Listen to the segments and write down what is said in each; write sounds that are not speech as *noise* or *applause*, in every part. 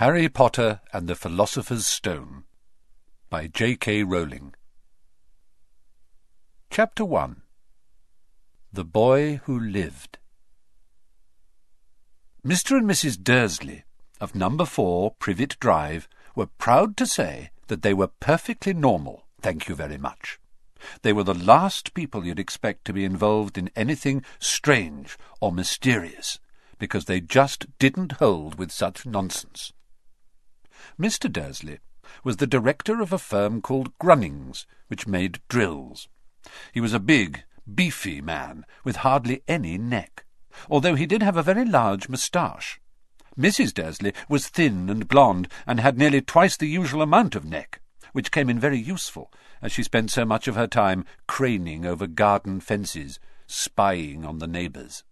Harry Potter and the Philosopher's Stone by J.K. Rowling Chapter 1 The Boy Who Lived Mr. and Mrs. Dursley of number 4 Privet Drive were proud to say that they were perfectly normal, thank you very much. They were the last people you'd expect to be involved in anything strange or mysterious, because they just didn't hold with such nonsense. Mr. Dursley was the director of a firm called Grunnings, which made drills. He was a big, beefy man with hardly any neck, although he did have a very large moustache. Mrs. Dursley was thin and blonde, and had nearly twice the usual amount of neck, which came in very useful, as she spent so much of her time craning over garden fences, spying on the neighbours.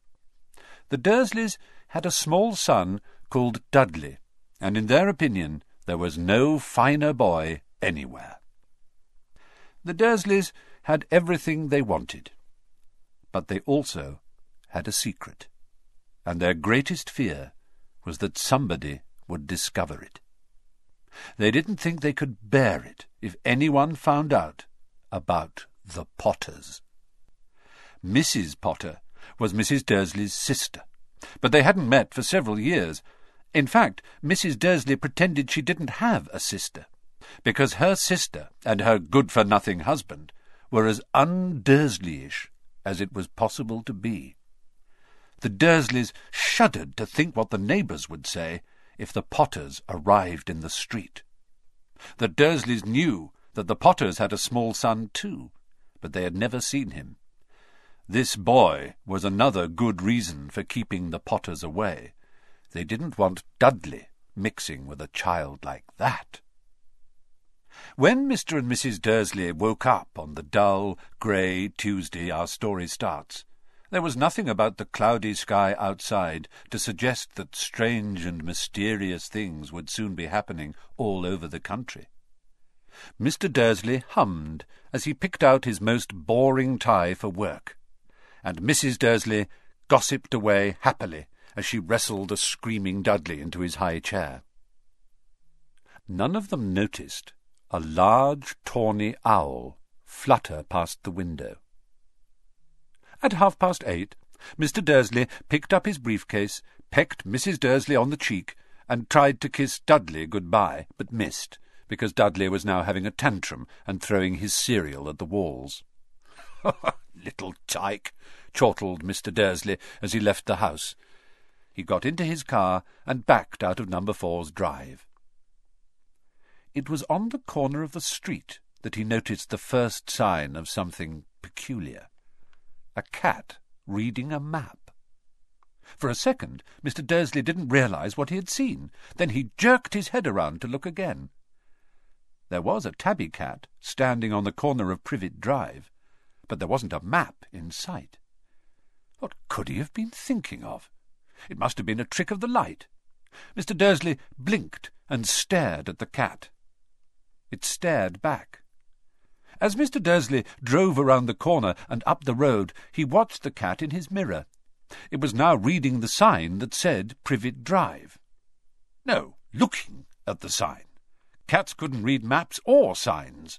The Dursleys had a small son called Dudley, and in their opinion there was no finer boy anywhere. The Dursleys had everything they wanted, but they also had a secret, and their greatest fear was that somebody would discover it. They didn't think they could bear it if anyone found out about the Potters. Mrs. Potter was Mrs. Dursley's sister, but they hadn't met for several years. In fact, Mrs. Dursley pretended she didn't have a sister, because her sister and her good-for-nothing husband were as un-Dursleyish as it was possible to be. The Dursleys shuddered to think what the neighbours would say if the Potters arrived in the street. The Dursleys knew that the Potters had a small son too, but they had never seen him. This boy was another good reason for keeping the Potters away. They didn't want Dudley mixing with a child like that. When Mr. and Mrs. Dursley woke up on the dull, grey Tuesday our story starts, there was nothing about the cloudy sky outside to suggest that strange and mysterious things would soon be happening all over the country. Mr. Dursley hummed as he picked out his most boring tie for work and Mrs. Dursley gossiped away happily as she wrestled a screaming Dudley into his high chair. None of them noticed a large tawny owl flutter past the window. At half past eight, Mr. Dursley picked up his briefcase, pecked Mrs. Dursley on the cheek, and tried to kiss Dudley good-bye, but missed, because Dudley was now having a tantrum and throwing his cereal at the walls. *laughs* Little tyke, chortled Mr. Dursley as he left the house. He got into his car and backed out of number four's drive. It was on the corner of the street that he noticed the first sign of something peculiar. A cat reading a map. For a second, Mr. Dursley didn't realize what he had seen. Then he jerked his head around to look again. There was a tabby cat standing on the corner of Privet Drive, but there wasn't a map in sight. What could he have been thinking of? It must have been a trick of the light. Mr. Dursley blinked and stared at the cat. It stared back. As Mr. Dursley drove around the corner and up the road, he watched the cat in his mirror. It was now reading the sign that said Privet Drive. No, looking at the sign. Cats couldn't read maps or signs.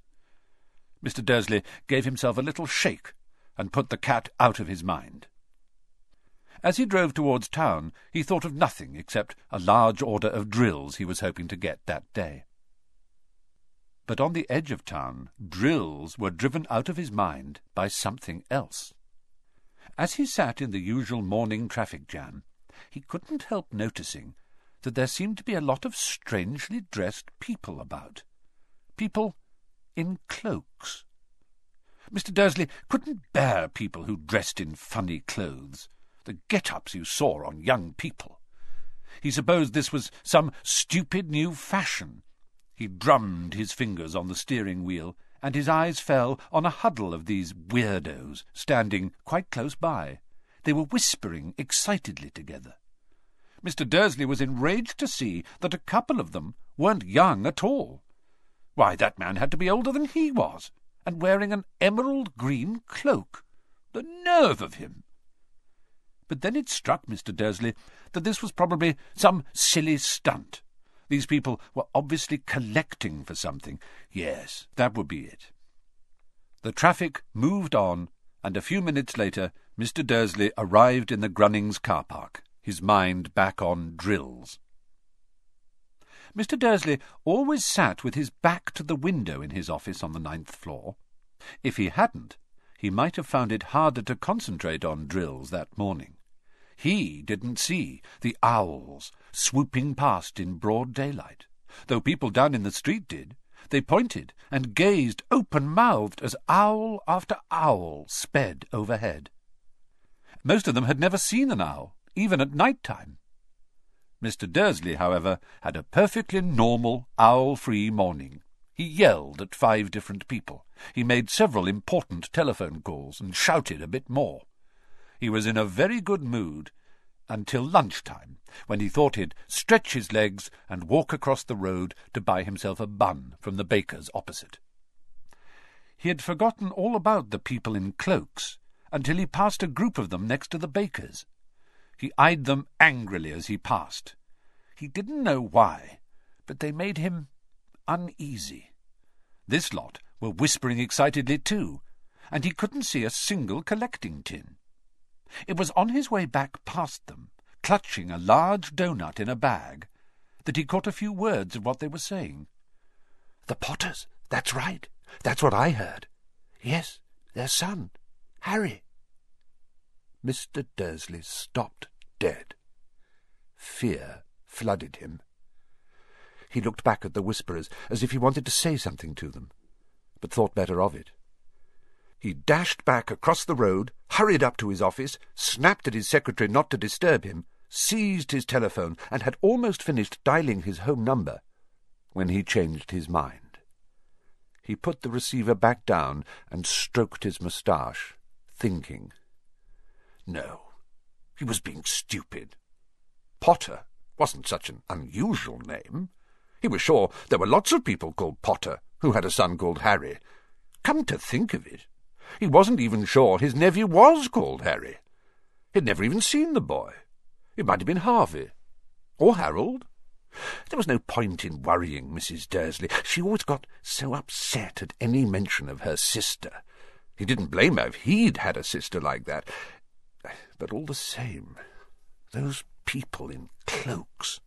Mr. Dursley gave himself a little shake and put the cat out of his mind. As he drove towards town, he thought of nothing except a large order of drills he was hoping to get that day. But on the edge of town, drills were driven out of his mind by something else. As he sat in the usual morning traffic jam, he couldn't help noticing that there seemed to be a lot of strangely dressed people about. People in cloaks. Mr. Dursley couldn't bear people who dressed in funny clothes the get-ups you saw on young people. He supposed this was some stupid new fashion. He drummed his fingers on the steering wheel, and his eyes fell on a huddle of these weirdos standing quite close by. They were whispering excitedly together. Mr. Dursley was enraged to see that a couple of them weren't young at all. Why, that man had to be older than he was, and wearing an emerald green cloak. The nerve of him! But then it struck Mr. Dursley that this was probably some silly stunt. These people were obviously collecting for something. Yes, that would be it. The traffic moved on, and a few minutes later Mr. Dursley arrived in the Grunnings car park, his mind back on drills. Mr. Dursley always sat with his back to the window in his office on the ninth floor. If he hadn't, he might have found it harder to concentrate on drills that morning. He didn't see the owls swooping past in broad daylight, though people down in the street did. They pointed and gazed open-mouthed as owl after owl sped overhead. Most of them had never seen an owl, even at night time. Mr. Dursley, however, had a perfectly normal, owl-free morning. He yelled at five different people. He made several important telephone calls and shouted a bit more. He was in a very good mood until lunchtime, when he thought he'd stretch his legs and walk across the road to buy himself a bun from the baker's opposite. He had forgotten all about the people in cloaks until he passed a group of them next to the baker's. He eyed them angrily as he passed. He didn't know why, but they made him uneasy. This lot were whispering excitedly too, and he couldn't see a single collecting tin. It was on his way back past them, clutching a large doughnut in a bag, that he caught a few words of what they were saying. The Potters, that's right. That's what I heard. Yes, their son, Harry. Mr. Dursley stopped dead. Fear flooded him. He looked back at the whisperers as if he wanted to say something to them but thought better of it. He dashed back across the road, hurried up to his office, snapped at his secretary not to disturb him, seized his telephone, and had almost finished dialing his home number when he changed his mind. He put the receiver back down and stroked his moustache, thinking. No, he was being stupid. Potter wasn't such an unusual name. He was sure there were lots of people called Potter who had a son called Harry. Come to think of it, he wasn't even sure his nephew was called Harry. He'd never even seen the boy. It might have been Harvey. Or Harold. There was no point in worrying Mrs. Dursley. She always got so upset at any mention of her sister. He didn't blame her if he'd had a sister like that. But all the same, those people in cloaks.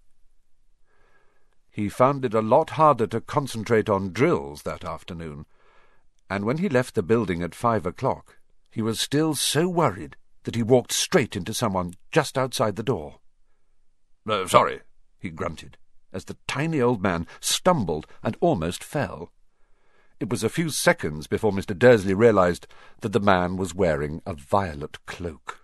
He found it a lot harder to concentrate on drills that afternoon, and when he left the building at five o'clock, he was still so worried that he walked straight into someone just outside the door. Uh, sorry, he grunted, as the tiny old man stumbled and almost fell. It was a few seconds before Mr. Dursley realized that the man was wearing a violet cloak.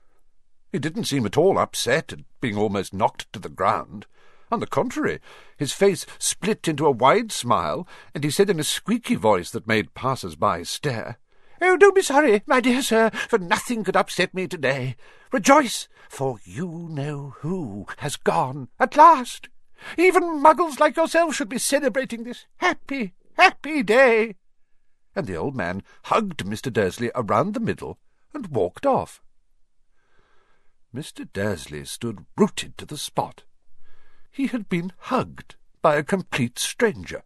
He didn't seem at all upset at being almost knocked to the ground. On the contrary, his face split into a wide smile, and he said in a squeaky voice that made passers-by stare, Oh, don't be sorry, my dear sir, for nothing could upset me today. Rejoice, for you know who has gone at last. Even muggles like yourself should be celebrating this happy, happy day. And the old man hugged Mr. Dursley around the middle and walked off. Mr. Dursley stood rooted to the spot he had been hugged by a complete stranger.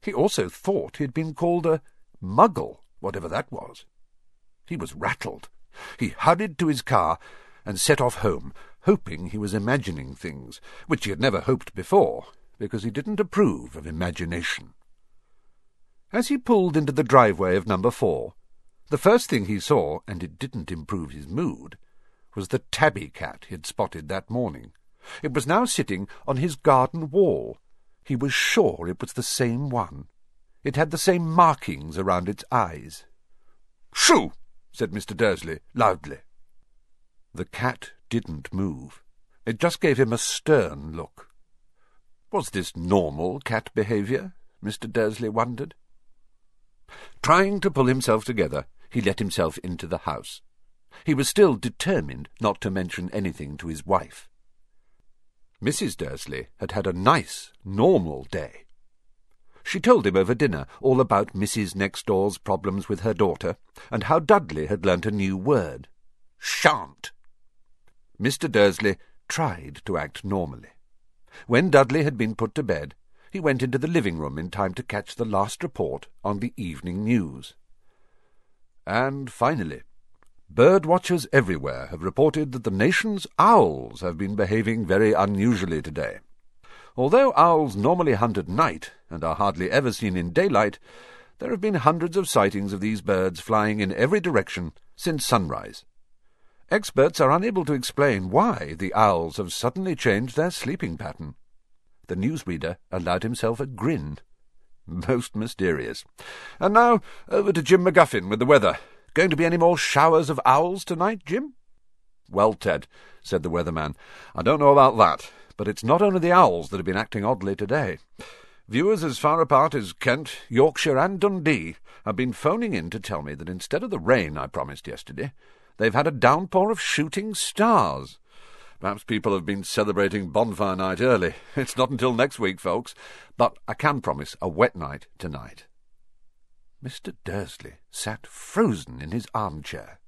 He also thought he had been called a muggle, whatever that was. He was rattled. He hurried to his car and set off home, hoping he was imagining things, which he had never hoped before, because he didn't approve of imagination. As he pulled into the driveway of number four, the first thing he saw, and it didn't improve his mood, was the tabby cat he had spotted that morning. It was now sitting on his garden wall. He was sure it was the same one. It had the same markings around its eyes. Shoo! said Mr. Dursley, loudly. The cat didn't move. It just gave him a stern look. Was this normal cat behaviour? Mr. Dursley wondered. Trying to pull himself together, he let himself into the house. He was still determined not to mention anything to his wife. Mrs. Dursley had had a nice, normal day. She told him over dinner all about Mrs. Next Door's problems with her daughter, and how Dudley had learnt a new word. Shan't. Mr. Dursley tried to act normally. When Dudley had been put to bed, he went into the living room in time to catch the last report on the evening news. And finally, bird watchers everywhere have reported that the nation's owls have been behaving very unusually today. Although owls normally hunt at night and are hardly ever seen in daylight, there have been hundreds of sightings of these birds flying in every direction since sunrise. Experts are unable to explain why the owls have suddenly changed their sleeping pattern. The newsreader allowed himself a grin. *laughs* Most mysterious. And now, over to Jim McGuffin with the weather. Going to be any more showers of owls tonight, Jim? Well, Ted, said the weatherman, I don't know about that, but it's not only the owls that have been acting oddly today. Viewers as far apart as Kent, Yorkshire, and Dundee have been phoning in to tell me that instead of the rain I promised yesterday, they've had a downpour of shooting stars. Perhaps people have been celebrating bonfire night early. *laughs* It's not until next week, folks. But I can promise a wet night tonight. Mr. Dursley sat frozen in his armchair.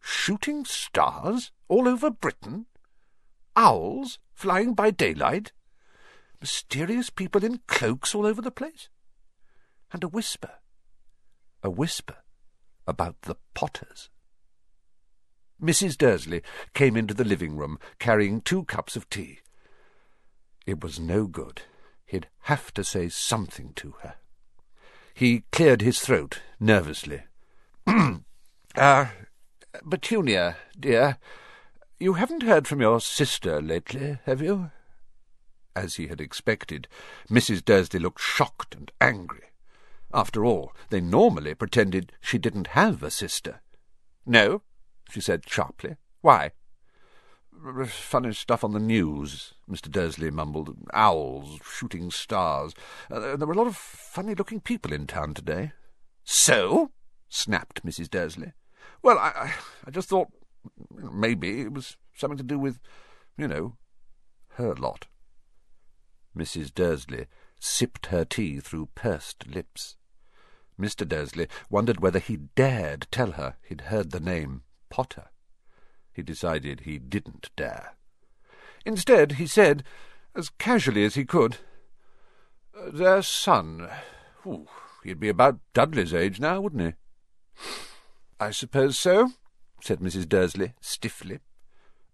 Shooting stars all over Britain? Owls flying by daylight? Mysterious people in cloaks all over the place? And a whisper. A whisper about the Potters. Mrs. Dursley came into the living room carrying two cups of tea. It was no good. He'd have to say something to her. He cleared his throat nervously. Ah, *clears throat* uh, Petunia, dear, you haven't heard from your sister lately, have you? As he had expected, Mrs. Dursley looked shocked and angry. After all, they normally pretended she didn't have a sister. No, she said sharply. Why? Funny stuff on the news, Mr. Dursley mumbled. Owls, shooting stars. Uh, there were a lot of funny-looking people in town today. So? snapped Mrs. Dursley. Well, I, I just thought maybe it was something to do with, you know, her lot. Mrs. Dursley sipped her tea through pursed lips. Mr. Dursley wondered whether he dared tell her he'd heard the name Potter. He decided he didn't dare. Instead, he said, as casually as he could, Their son. Ooh, he'd be about Dudley's age now, wouldn't he? I suppose so, said Mrs. Dursley stiffly.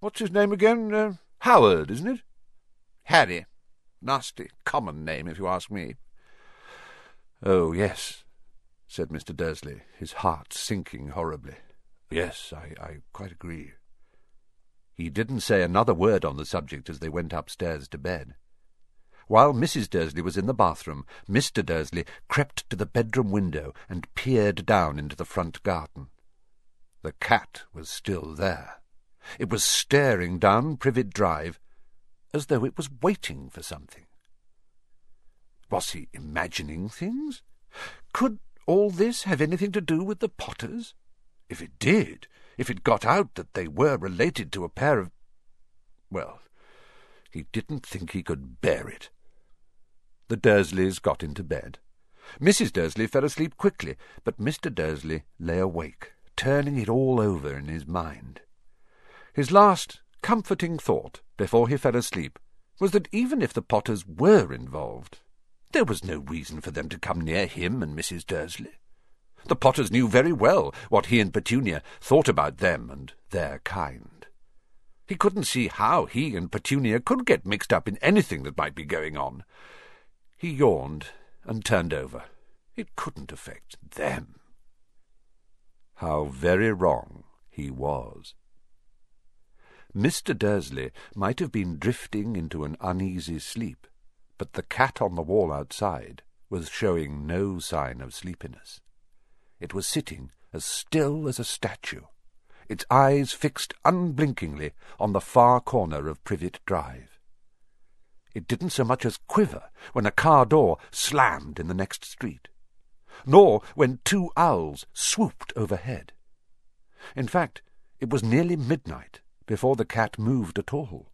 What's his name again? Uh, Howard, isn't it? Harry. Nasty, common name, if you ask me. Oh, yes, said Mr. Dursley, his heart sinking horribly. Yes, I, I quite agree. He didn't say another word on the subject as they went upstairs to bed. While Mrs. Dursley was in the bathroom, Mr. Dursley crept to the bedroom window and peered down into the front garden. The cat was still there. It was staring down Privet Drive as though it was waiting for something. Was he imagining things? Could all this have anything to do with the Potters? If it did, if it got out that they were related to a pair of... Well, he didn't think he could bear it. The Dursleys got into bed. Mrs. Dursley fell asleep quickly, but Mr. Dursley lay awake, turning it all over in his mind. His last comforting thought before he fell asleep was that even if the Potters were involved, there was no reason for them to come near him and Mrs. Dursley. The Potters knew very well what he and Petunia thought about them and their kind. He couldn't see how he and Petunia could get mixed up in anything that might be going on. He yawned and turned over. It couldn't affect them. How very wrong he was. Mr. Dursley might have been drifting into an uneasy sleep, but the cat on the wall outside was showing no sign of sleepiness. It was sitting as still as a statue, its eyes fixed unblinkingly on the far corner of Privet Drive. It didn't so much as quiver when a car door slammed in the next street, nor when two owls swooped overhead. In fact, it was nearly midnight before the cat moved at all.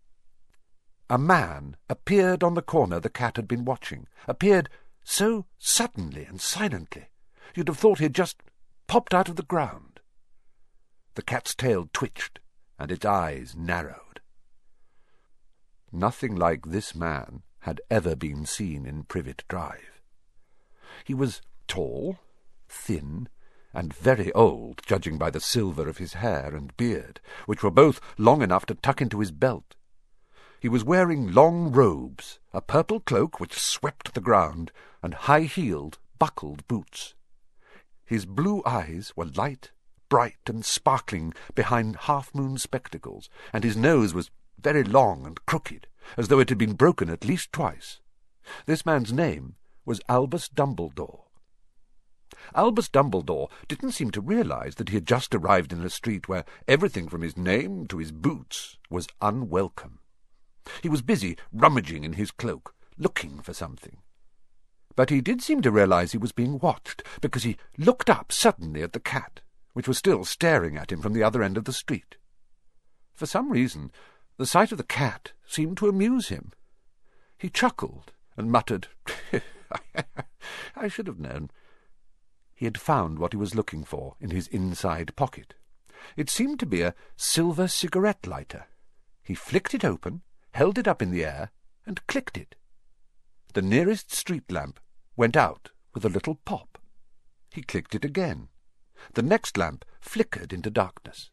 A man appeared on the corner the cat had been watching, appeared so suddenly and silently You'd have thought he'd just popped out of the ground. The cat's tail twitched, and its eyes narrowed. Nothing like this man had ever been seen in Privet Drive. He was tall, thin, and very old, judging by the silver of his hair and beard, which were both long enough to tuck into his belt. He was wearing long robes, a purple cloak which swept the ground, and high-heeled, buckled boots. His blue eyes were light, bright, and sparkling behind half-moon spectacles, and his nose was very long and crooked, as though it had been broken at least twice. This man's name was Albus Dumbledore. Albus Dumbledore didn't seem to realize that he had just arrived in a street where everything from his name to his boots was unwelcome. He was busy rummaging in his cloak, looking for something. But he did seem to realize he was being watched, because he looked up suddenly at the cat, which was still staring at him from the other end of the street. For some reason, the sight of the cat seemed to amuse him. He chuckled and muttered, *laughs* I should have known. He had found what he was looking for in his inside pocket. It seemed to be a silver cigarette lighter. He flicked it open, held it up in the air, and clicked it. The nearest street lamp went out with a little pop. He clicked it again. The next lamp flickered into darkness.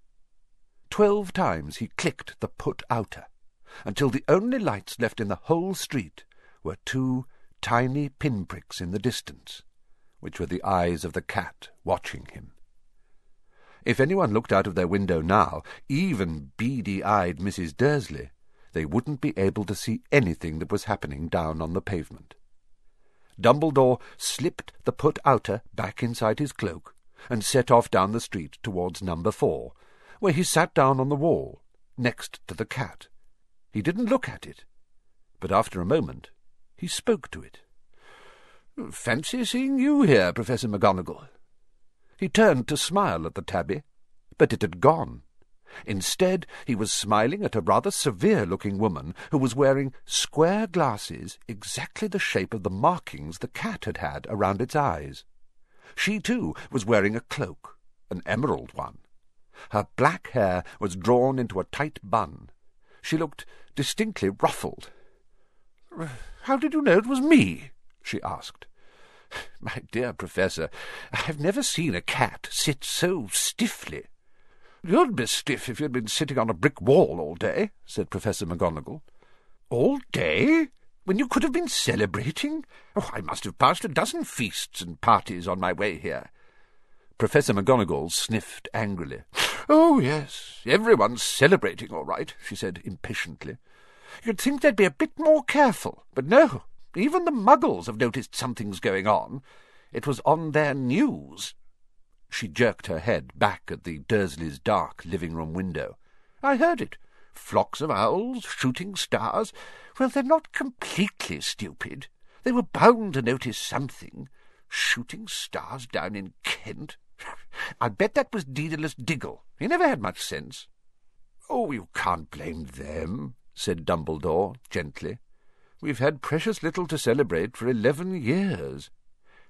Twelve times he clicked the put outer, until the only lights left in the whole street were two tiny pinpricks in the distance, which were the eyes of the cat watching him. If anyone looked out of their window now, even beady-eyed Mrs. Dursley, they wouldn't be able to see anything that was happening down on the pavement. Dumbledore slipped the put outer back inside his cloak and set off down the street towards number four, where he sat down on the wall, next to the cat. He didn't look at it, but after a moment he spoke to it. Fancy seeing you here, Professor McGonagall. He turned to smile at the tabby, but it had gone. Instead, he was smiling at a rather severe-looking woman who was wearing square glasses exactly the shape of the markings the cat had had around its eyes. She, too, was wearing a cloak, an emerald one, her black hair was drawn into a tight bun. She looked distinctly ruffled. How did you know it was me? she asked. My dear Professor, I've never seen a cat sit so stiffly. You'd be stiff if you'd been sitting on a brick wall all day, said Professor McGonagall. All day? When you could have been celebrating? Oh, I must have passed a dozen feasts and parties on my way here. Professor McGonagall sniffed angrily. Oh, yes, everyone's celebrating all right, she said impatiently. You'd think they'd be a bit more careful, but no, even the muggles have noticed something's going on. It was on their news. She jerked her head back at the Dursleys' dark living-room window. I heard it. Flocks of owls, shooting stars. Well, they're not completely stupid. They were bound to notice something. Shooting stars down in Kent. *laughs* I'll bet that was Daedalus Diggle. He never had much sense. Oh, you can't blame them, said Dumbledore gently. We've had precious little to celebrate for eleven years.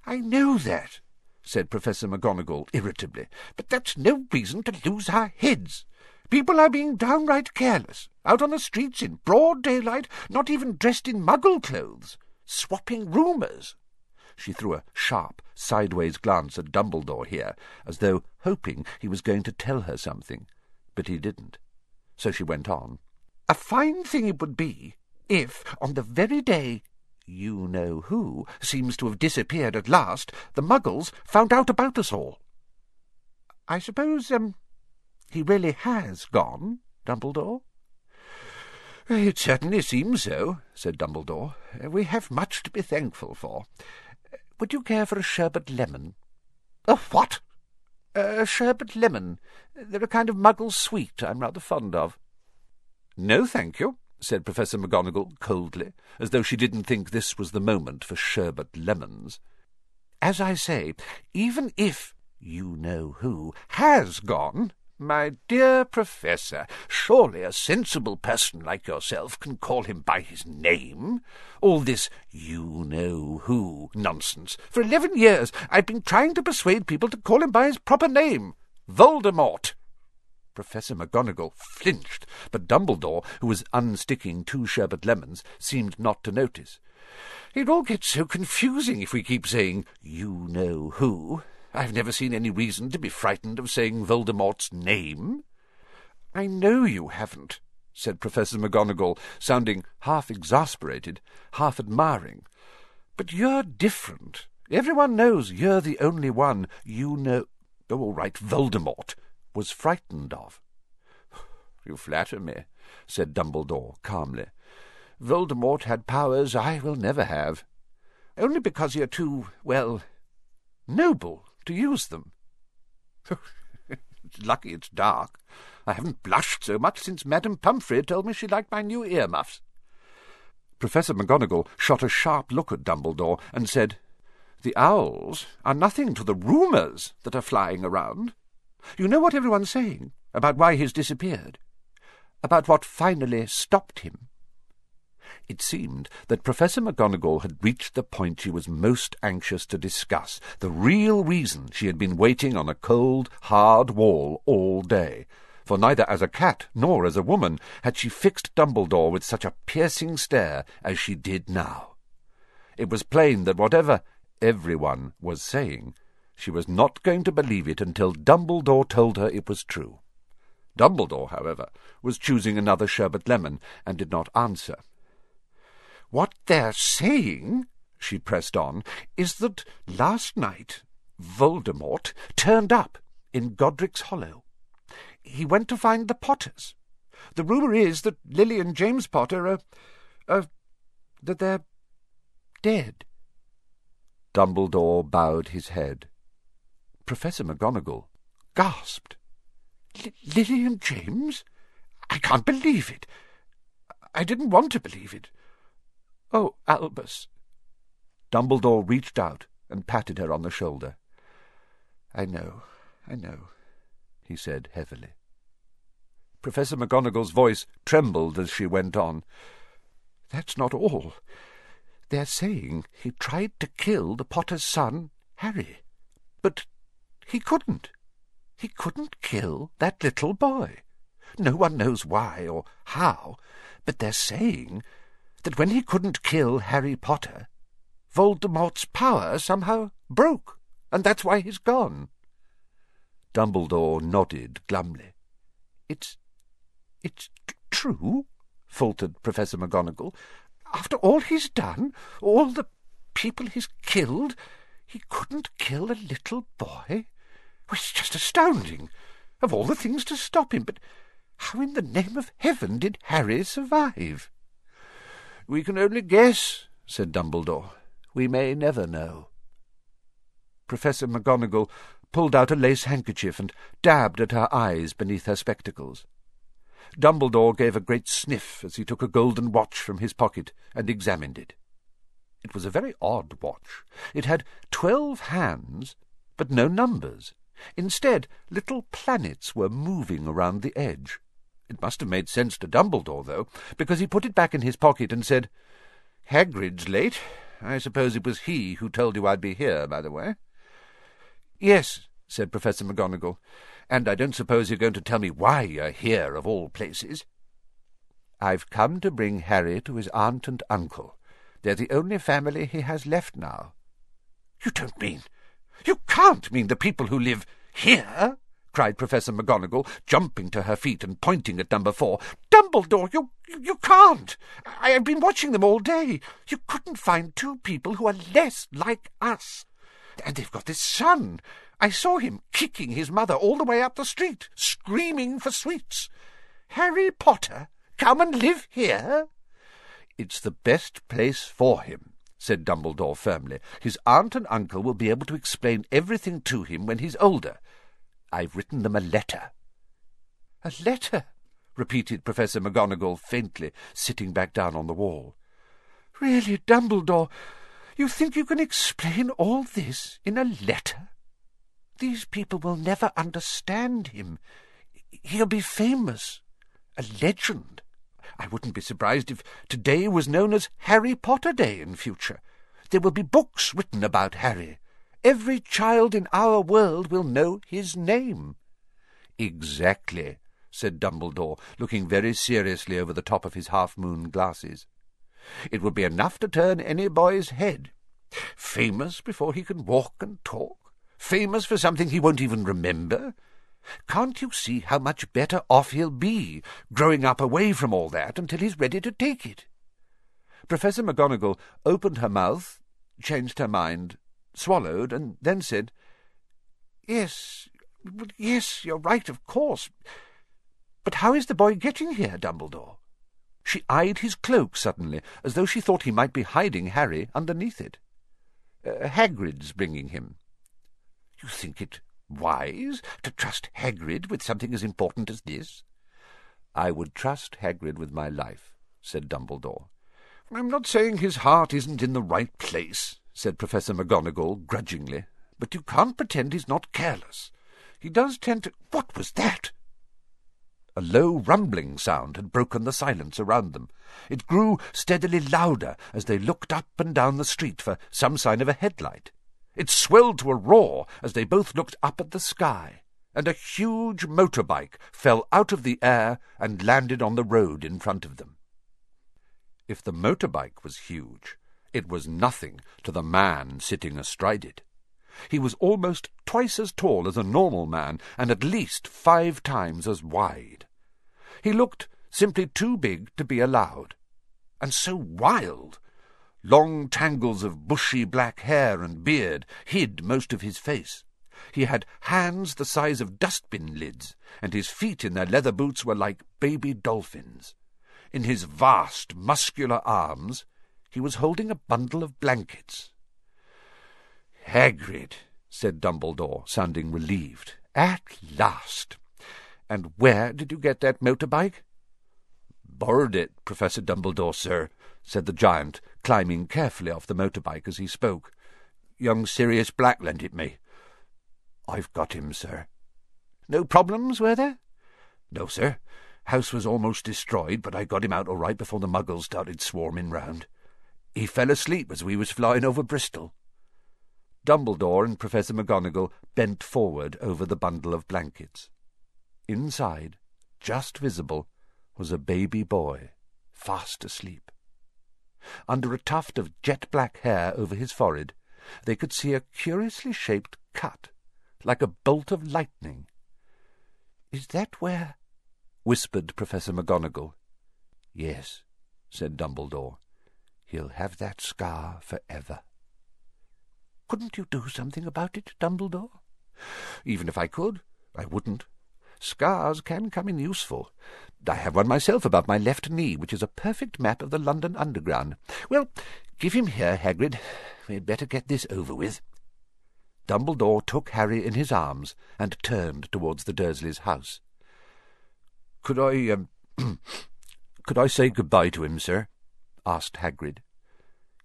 I know that, said Professor McGonagall irritably, but that's no reason to lose our heads. People are being downright careless, out on the streets in broad daylight, not even dressed in muggle clothes, swapping rumours. She threw a sharp, sideways glance at Dumbledore here, as though hoping he was going to tell her something, but he didn't. So she went on. A fine thing it would be if, on the very day you know who seems to have disappeared at last, the Muggles found out about us all. I suppose, um, he really has gone, Dumbledore? It certainly seems so, said Dumbledore. We have much to be thankful for. Would you care for a sherbet lemon? A what? A sherbet lemon. They're a kind of muggle sweet I'm rather fond of. No, thank you, said Professor McGonagall coldly, as though she didn't think this was the moment for sherbet lemons. As I say, even if you know who has gone, my dear Professor, surely a sensible person like yourself can call him by his name. All this you-know-who nonsense. For eleven years I've been trying to persuade people to call him by his proper name, Voldemort. Professor McGonagall flinched, but Dumbledore, who was unsticking two sherbet lemons, seemed not to notice. It all gets so confusing if we keep saying, you know who. I've never seen any reason to be frightened of saying Voldemort's name. I know you haven't, said Professor McGonagall, sounding half exasperated, half admiring. But you're different. Everyone knows you're the only one you know. Oh, all right, Voldemort was frightened of. *sighs* You flatter me, said Dumbledore calmly. Voldemort had powers I will never have. Only because you're too, well, noble to use them. it's *laughs* lucky it's dark. I haven't blushed so much since Madame Pomfrey told me she liked my new earmuffs. Professor McGonagall shot a sharp look at Dumbledore and said, The owls are nothing to the rumours that are flying around. You know what everyone's saying about why he's disappeared? About what finally stopped him? It seemed that Professor McGonagall had reached the point she was most anxious to discuss, the real reason she had been waiting on a cold, hard wall all day. For neither as a cat nor as a woman had she fixed Dumbledore with such a piercing stare as she did now. It was plain that whatever everyone was saying, she was not going to believe it until Dumbledore told her it was true. Dumbledore, however, was choosing another sherbet lemon and did not answer. What they're saying, she pressed on, is that last night Voldemort turned up in Godric's Hollow. He went to find the Potters. The rumour is that Lily and James Potter are, are that they're dead. Dumbledore bowed his head. Professor McGonagall gasped. Lily and James? I can't believe it. I didn't want to believe it. Oh, Albus. Dumbledore reached out and patted her on the shoulder. I know, I know, he said heavily. Professor McGonagall's voice trembled as she went on. That's not all. They're saying he tried to kill the Potter's son, Harry. But he couldn't. He couldn't kill that little boy. No one knows why or how, but they're saying that when he couldn't kill Harry Potter, Voldemort's power somehow broke, and that's why he's gone. Dumbledore nodded glumly. It's... it's true, faltered Professor McGonagall. After all he's done, all the people he's killed, he couldn't kill a little boy? It's just astounding. Of all the things to stop him, but how in the name of heaven did Harry survive? We can only guess, said Dumbledore. We may never know. Professor McGonagall pulled out a lace handkerchief and dabbed at her eyes beneath her spectacles. Dumbledore gave a great sniff as he took a golden watch from his pocket and examined it. It was a very odd watch. It had twelve hands, but no numbers. Instead, little planets were moving around the edge. It must have made sense to Dumbledore, though, because he put it back in his pocket and said, Hagrid's late. I suppose it was he who told you I'd be here, by the way. Yes, said Professor McGonagall, and I don't suppose you're going to tell me why you're here, of all places. I've come to bring Harry to his aunt and uncle. They're the only family he has left now. You don't mean... You can't mean the people who live here? cried Professor McGonagall, jumping to her feet and pointing at number four. Dumbledore, you, you can't! I have been watching them all day. You couldn't find two people who are less like us. And they've got this son. I saw him kicking his mother all the way up the street, screaming for sweets. Harry Potter, come and live here? It's the best place for him, said Dumbledore firmly. His aunt and uncle will be able to explain everything to him when he's older. I've written them a letter. A letter? repeated Professor McGonagall faintly, sitting back down on the wall. Really, Dumbledore, you think you can explain all this in a letter? These people will never understand him. He'll be famous, a legend. I wouldn't be surprised if today was known as Harry Potter Day in future. There will be books written about Harry. Every child in our world will know his name. Exactly, said Dumbledore, looking very seriously over the top of his half-moon glasses. It would be enough to turn any boy's head. Famous before he can walk and talk. Famous for something he won't even remember. Can't you see how much better off he'll be, growing up away from all that until he's ready to take it? Professor McGonagall opened her mouth, changed her mind, swallowed, and then said, Yes, yes, you're right, of course. But how is the boy getting here, Dumbledore? She eyed his cloak suddenly, as though she thought he might be hiding Harry underneath it. Uh, Hagrid's bringing him. You think it wise to trust Hagrid with something as important as this? I would trust Hagrid with my life, said Dumbledore. I'm not saying his heart isn't in the right place, said Professor McGonagall grudgingly, but you can't pretend he's not careless. He does tend to... What was that? A low rumbling sound had broken the silence around them. It grew steadily louder as they looked up and down the street for some sign of a headlight. It swelled to a roar as they both looked up at the sky, and a huge motorbike fell out of the air and landed on the road in front of them. If the motorbike was huge, it was nothing to the man sitting astride it. He was almost twice as tall as a normal man, and at least five times as wide. He looked simply too big to be allowed, and so wild. Long tangles of bushy black hair and beard hid most of his face. He had hands the size of dustbin lids, and his feet in their leather boots were like baby dolphins. In his vast, muscular arms he was holding a bundle of blankets. Hagrid, said Dumbledore, sounding relieved. At last. And where did you get that motorbike? Borrowed it, Professor Dumbledore, sir, said the giant, climbing carefully off the motorbike as he spoke. Young Sirius Black lent it me. I've got him, sir. No problems, were there? No, sir. House was almost destroyed, but I got him out all right before the muggles started swarming round. He fell asleep as we was flying over Bristol. Dumbledore and Professor McGonagall bent forward over the bundle of blankets. Inside, just visible, was a baby boy, fast asleep. Under a tuft of jet-black hair over his forehead, they could see a curiously shaped cut, like a bolt of lightning. Is that where? whispered Professor McGonagall. Yes, said Dumbledore. He'll have that scar for ever.' Couldn't you do something about it, Dumbledore? Even if I could, I wouldn't. Scars can come in useful. I have one myself about my left knee, which is a perfect map of the London Underground. Well, give him here, Hagrid. We'd better get this over with. Dumbledore took Harry in his arms and turned towards the Dursleys' house. Could I, um, *clears throat* could I say good-bye to him, sir? asked Hagrid.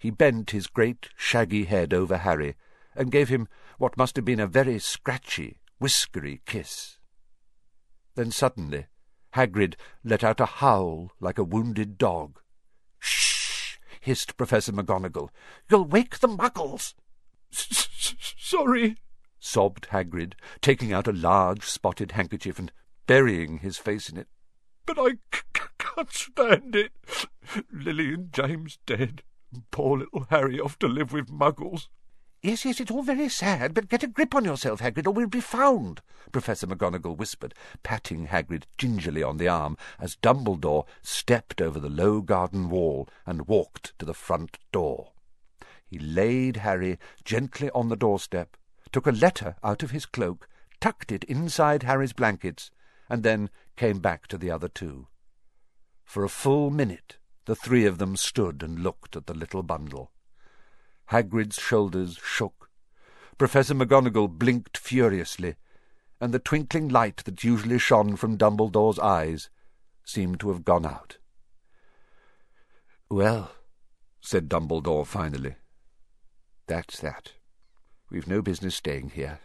He bent his great shaggy head over Harry and gave him what must have been a very scratchy, whiskery kiss. Then suddenly Hagrid let out a howl like a wounded dog. Shh! hissed Professor McGonagall. You'll wake the muggles. Sorry, sobbed Hagrid, taking out a large spotted handkerchief and burying his face in it. But I can't stand it. Lily and James dead. Poor little Harry off to live with muggles. Yes, yes, it's all very sad, but get a grip on yourself, Hagrid, or we'll be found, Professor McGonagall whispered, patting Hagrid gingerly on the arm as Dumbledore stepped over the low garden wall and walked to the front door. He laid Harry gently on the doorstep, took a letter out of his cloak, tucked it inside Harry's blankets, and then came back to the other two. For a full minute the three of them stood and looked at the little bundle. Hagrid's shoulders shook. Professor McGonagall blinked furiously, and the twinkling light that usually shone from Dumbledore's eyes seemed to have gone out. Well, said Dumbledore finally, that's that. We've no business staying here.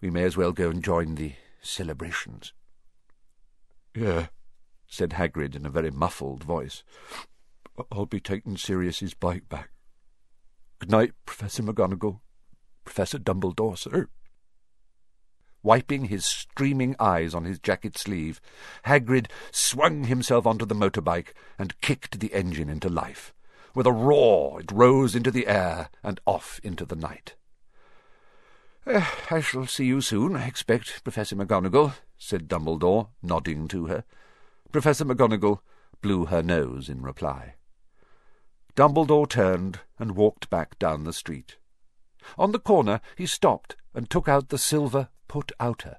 We may as well go and join the celebrations. Yeah, said Hagrid in a very muffled voice. I'll be taking Sirius's bike back. Good night, Professor McGonagall. Professor Dumbledore, sir. Wiping his streaming eyes on his jacket sleeve, Hagrid swung himself onto the motorbike and kicked the engine into life. With a roar, it rose into the air and off into the night. Uh, I shall see you soon, I expect, Professor McGonagall, said Dumbledore, nodding to her. Professor McGonagall blew her nose in reply. Dumbledore turned and walked back down the street. On the corner he stopped and took out the silver put-outer.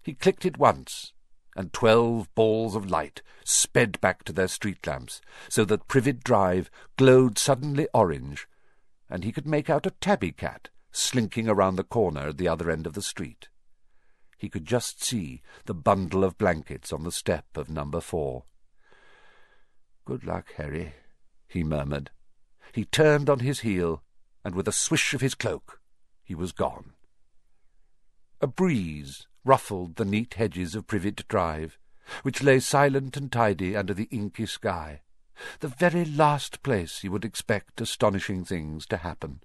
He clicked it once, and twelve balls of light sped back to their street lamps, so that Privet Drive glowed suddenly orange, and he could make out a tabby cat slinking around the corner at the other end of the street. He could just see the bundle of blankets on the step of number four. Good luck, Harry, he murmured. He turned on his heel, and with a swish of his cloak, he was gone. A breeze ruffled the neat hedges of Privet Drive, which lay silent and tidy under the inky sky, the very last place you would expect astonishing things to happen.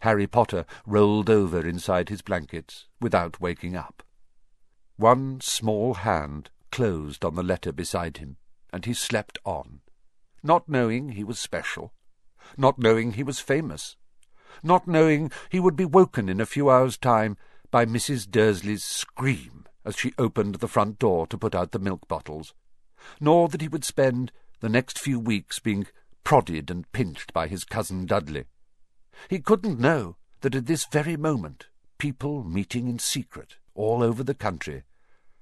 Harry Potter rolled over inside his blankets without waking up. One small hand closed on the letter beside him, and he slept on, not knowing he was special, not knowing he was famous, not knowing he would be woken in a few hours' time by Mrs. Dursley's scream as she opened the front door to put out the milk bottles, nor that he would spend the next few weeks being prodded and pinched by his cousin Dudley. He couldn't know that at this very moment people meeting in secret all over the country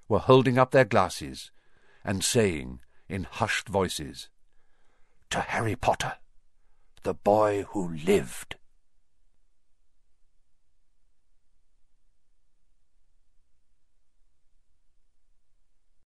were holding up their glasses and saying in hushed voices, To Harry Potter, the boy who lived.